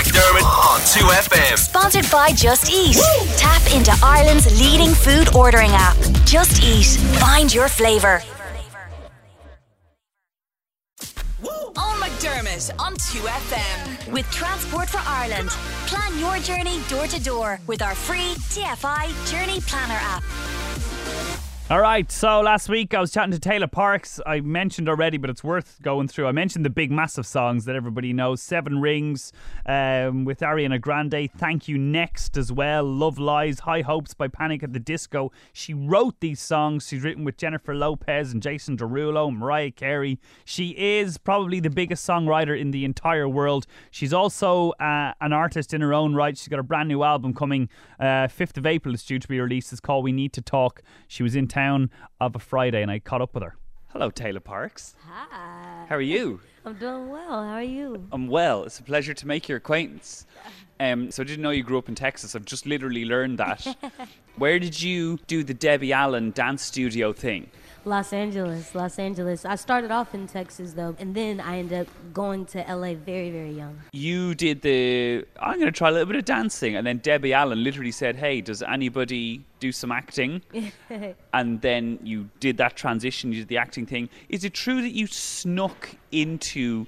McDermott on 2FM. Sponsored by Just Eat. Tap into Ireland's leading food ordering app. Just Eat. Find your flavour. On McDermott on 2FM. With Transport for Ireland. Plan your journey door to door with our free TFI Journey Planner app. All right, so last week I was chatting to Tayla Parx. I mentioned already, but it's worth going through. I mentioned the big, massive songs that everybody knows Seven Rings um, with Ariana Grande, Thank You Next as well, Love Lies, High Hopes by Panic at the Disco. She wrote these songs. She's written with Jennifer Lopez and Jason Derulo, Mariah Carey. She is probably the biggest songwriter in the entire world. She's also uh, an artist in her own right. She's got a brand new album coming uh, 5th of April. It's due to be released. It's called We Need to Talk. She was in town town of a Friday and I caught up with her. Hello, Tayla Parx. Hi. How are you? I'm doing well. How are you? I'm well. It's a pleasure to make your acquaintance. Um, so I didn't know you grew up in Texas. I've just literally learned that. Where did you do the Debbie Allen dance studio thing? Los Angeles, Los Angeles. I started off in Texas though, and then I ended up going to LA very, very young. You did the. I'm going to try a little bit of dancing, and then Debbie Allen literally said, "Hey, does anybody do some acting?" and then you did that transition. You did the acting thing. Is it true that you snuck into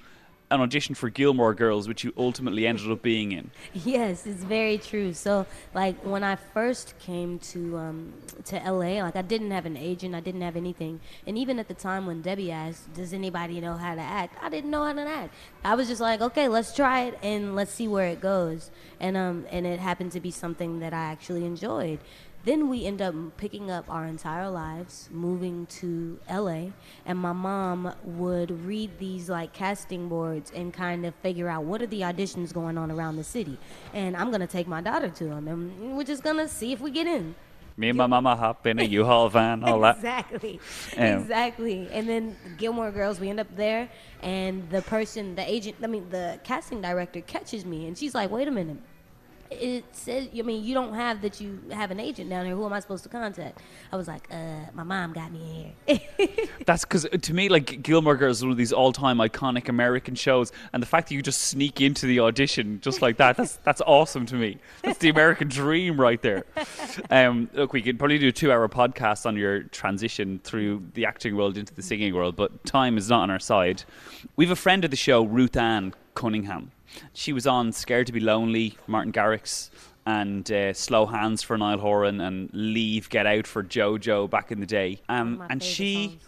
an audition for Gilmore Girls, which you ultimately ended up being in. Yes, it's very true. So, like when I first came to um, to LA, like I didn't have an agent, I didn't have anything, and even at the time when Debbie asked, "Does anybody know how to act?" I didn't know how to act. I was just like, "Okay, let's try it and let's see where it goes." And um, and it happened to be something that I actually enjoyed. Then we end up picking up our entire lives, moving to LA, and my mom would read these like casting boards and kind of figure out what are the auditions going on around the city. And I'm gonna take my daughter to them, and we're just gonna see if we get in. Me and my mama hop in a U-Haul van, all that. exactly, Um, exactly. And then Gilmore Girls, we end up there, and the person, the agent, I mean, the casting director catches me, and she's like, "Wait a minute." It says, I mean, you don't have that you have an agent down here. Who am I supposed to contact? I was like, uh, my mom got me in here. That's because to me, like Gilmore Girls is one of these all-time iconic American shows, and the fact that you just sneak into the audition just like that—that's that's awesome to me. That's the American dream right there. Um, look, we could probably do a two-hour podcast on your transition through the acting world into the singing world, but time is not on our side. We've a friend of the show, Ruth Ann Cunningham. She was on Scared to Be Lonely, Martin Garrix, and uh, Slow Hands for Niall Horan, and Leave, Get Out for JoJo back in the day. Um, and she, songs.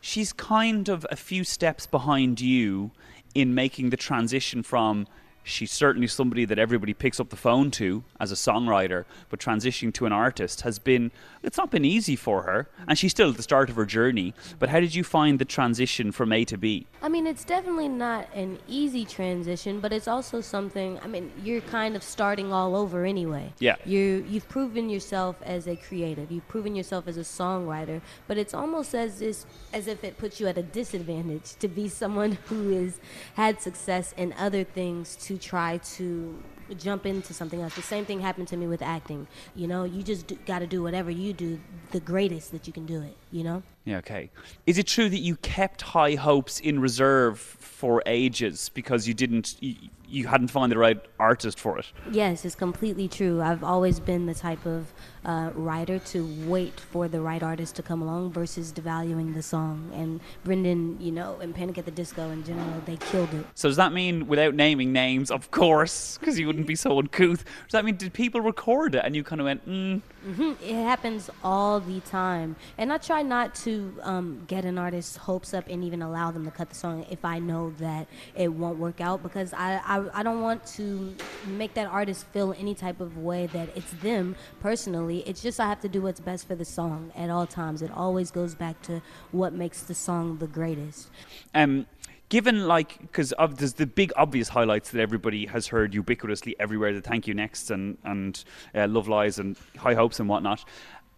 she's kind of a few steps behind you in making the transition from she's certainly somebody that everybody picks up the phone to as a songwriter, but transitioning to an artist has been it's not been easy for her, and she's still at the start of her journey. But how did you find the transition from A to B? I mean, it's definitely not an easy transition, but it's also something. I mean, you're kind of starting all over anyway. Yeah. You you've proven yourself as a creative. You've proven yourself as a songwriter, but it's almost as this as if it puts you at a disadvantage to be someone who has had success in other things to try to jump into something else. The same thing happened to me with acting. You know, you just got to do whatever you do the greatest that you can do it. You know. Yeah, okay. Is it true that you kept high hopes in reserve for ages because you didn't, you, you hadn't found the right artist for it? Yes, it's completely true. I've always been the type of uh, writer to wait for the right artist to come along versus devaluing the song. And Brendon, you know, and Panic at the Disco in general, they killed it. So does that mean, without naming names, of course, because you wouldn't be so uncouth, does that mean did people record it and you kind of went, mm-hmm. It happens all the time. And I try not to um, get an artist's hopes up and even allow them to cut the song if I know that it won't work out because I, I, I don't want to make that artist feel any type of way that it's them personally. It's just I have to do what's best for the song at all times. It always goes back to what makes the song the greatest. um, given like because of there's the big obvious highlights that everybody has heard ubiquitously everywhere the thank you next and and uh, love lies and high hopes and whatnot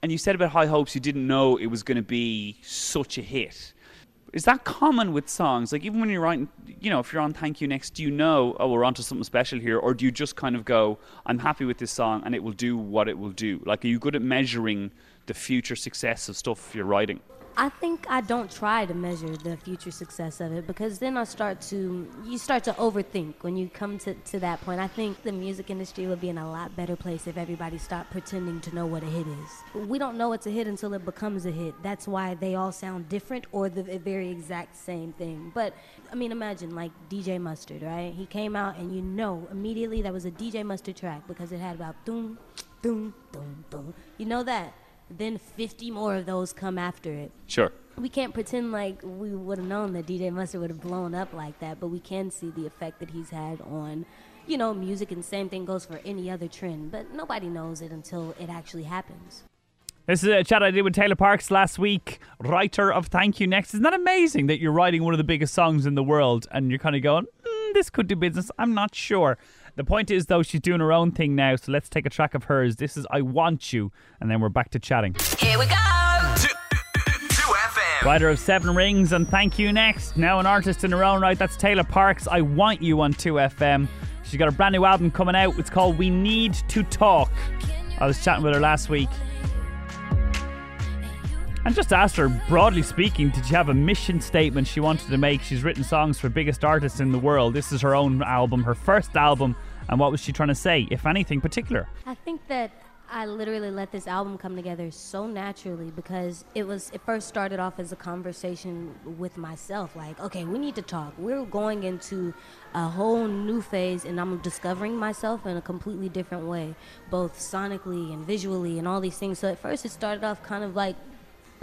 and you said about high hopes you didn't know it was going to be such a hit. Is that common with songs? Like even when you're writing you know if you're on thank you next do you know oh we're on to something special here or do you just kind of go i'm happy with this song and it will do what it will do like are you good at measuring the future success of stuff you're writing I think I don't try to measure the future success of it because then I start to you start to overthink when you come to, to that point. I think the music industry would be in a lot better place if everybody stopped pretending to know what a hit is. We don't know it's a hit until it becomes a hit. That's why they all sound different or the very exact same thing. But I mean, imagine like DJ Mustard, right? He came out and you know immediately that was a DJ Mustard track because it had about doom, doom, doom, doom. You know that then 50 more of those come after it. Sure. We can't pretend like we would have known that DJ Mustard would have blown up like that, but we can see the effect that he's had on, you know, music, and same thing goes for any other trend. But nobody knows it until it actually happens. This is a chat I did with Tayla Parx last week, writer of Thank You Next. Isn't that amazing that you're writing one of the biggest songs in the world and you're kind of going, mm, this could do business? I'm not sure. The point is, though, she's doing her own thing now, so let's take a track of hers. This is I Want You, and then we're back to chatting. Here we go. 2, 2 FM. Writer of Seven Rings and Thank You Next. Now an artist in her own right. That's Tayla Parx. I Want You on 2FM. She's got a brand new album coming out. It's called We Need to Talk. I was chatting with her last week. And just asked her, broadly speaking, did she have a mission statement she wanted to make? She's written songs for biggest artists in the world. This is her own album, her first album. And what was she trying to say, if anything particular? I think that I literally let this album come together so naturally because it was it first started off as a conversation with myself like okay we need to talk we're going into a whole new phase and I'm discovering myself in a completely different way both sonically and visually and all these things so at first it started off kind of like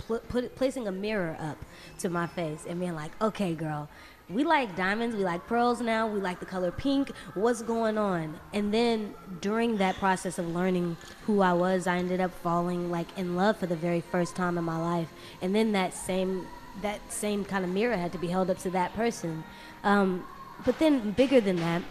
pl- put, placing a mirror up to my face and being like, okay, girl, we like diamonds, we like pearls now, we like the color pink. What's going on? And then during that process of learning who I was, I ended up falling like in love for the very first time in my life. And then that same that same kind of mirror had to be held up to that person. Um, but then bigger than that,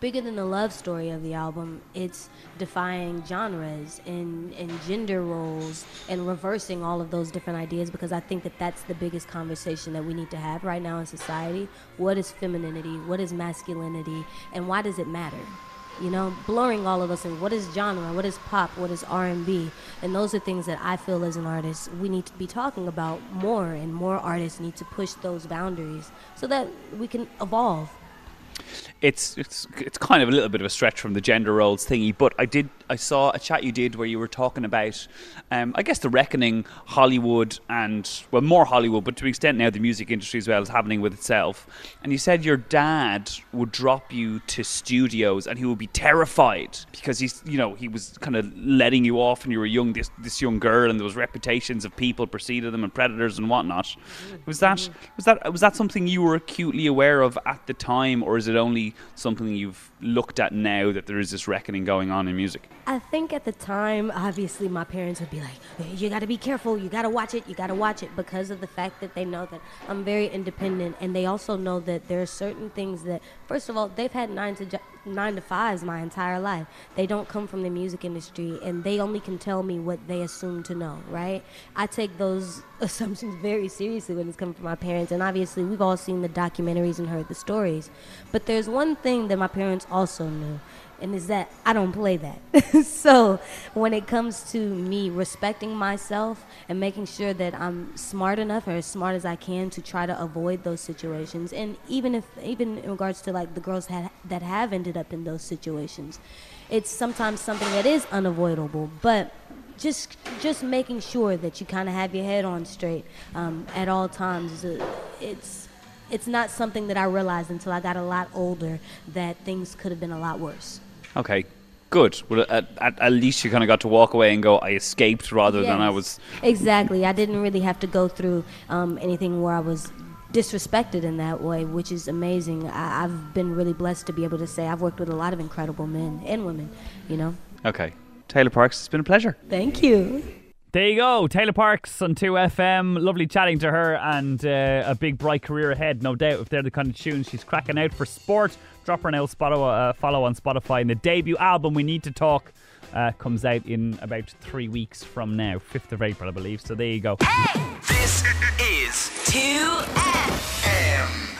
bigger than the love story of the album. It's defying genres and, and gender roles and reversing all of those different ideas because I think that that's the biggest conversation that we need to have right now in society. What is femininity? What is masculinity? And why does it matter? You know, blurring all of those things. What is genre? What is pop? What is R&B? And those are things that I feel as an artist we need to be talking about more, and more artists need to push those boundaries so that we can evolve it's it's it's kind of a little bit of a stretch from the gender roles thingy, but I did I saw a chat you did where you were talking about, um, I guess the reckoning Hollywood and well more Hollywood, but to an extent now the music industry as well is happening with itself. And you said your dad would drop you to studios and he would be terrified because he's you know he was kind of letting you off and you were young this this young girl and there was reputations of people preceded them and predators and whatnot. Was that was that was that something you were acutely aware of at the time, or is it only something you've looked at now that there is this reckoning going on in music? I think at the time, obviously, my parents would be like, "You got to be careful. You got to watch it. You got to watch it," because of the fact that they know that I'm very independent, and they also know that there are certain things that, first of all, they've had nine to nine to fives my entire life. They don't come from the music industry, and they only can tell me what they assume to know. Right? I take those assumptions very seriously when it's coming from my parents, and obviously, we've all seen the documentaries and heard the stories. But there's one thing that my parents also knew and is that I don't play that. so when it comes to me respecting myself and making sure that I'm smart enough or as smart as I can to try to avoid those situations, and even if even in regards to like the girls that that have ended up in those situations, it's sometimes something that is unavoidable, but. Just, just making sure that you kind of have your head on straight um, at all times. It's, it's not something that I realized until I got a lot older that things could have been a lot worse. Okay, good. Well, at, at, at least you kind of got to walk away and go, I escaped rather than I was. Exactly. I didn't really have to go through um, anything where I was disrespected in that way, which is amazing. I, I've been really blessed to be able to say I've worked with a lot of incredible men and women, you know? Okay. Tayla Parx, it's been a pleasure. Thank you. There you go, Tayla Parx on 2FM. Lovely chatting to her and uh, a big bright career ahead, no doubt, if they're the kind of tunes she's cracking out for sport. Drop her an old spot- uh, follow on Spotify. And the debut album, We Need to Talk, uh, comes out in about three weeks from now, 5th of April, I believe. So there you go. This is 2FM. M.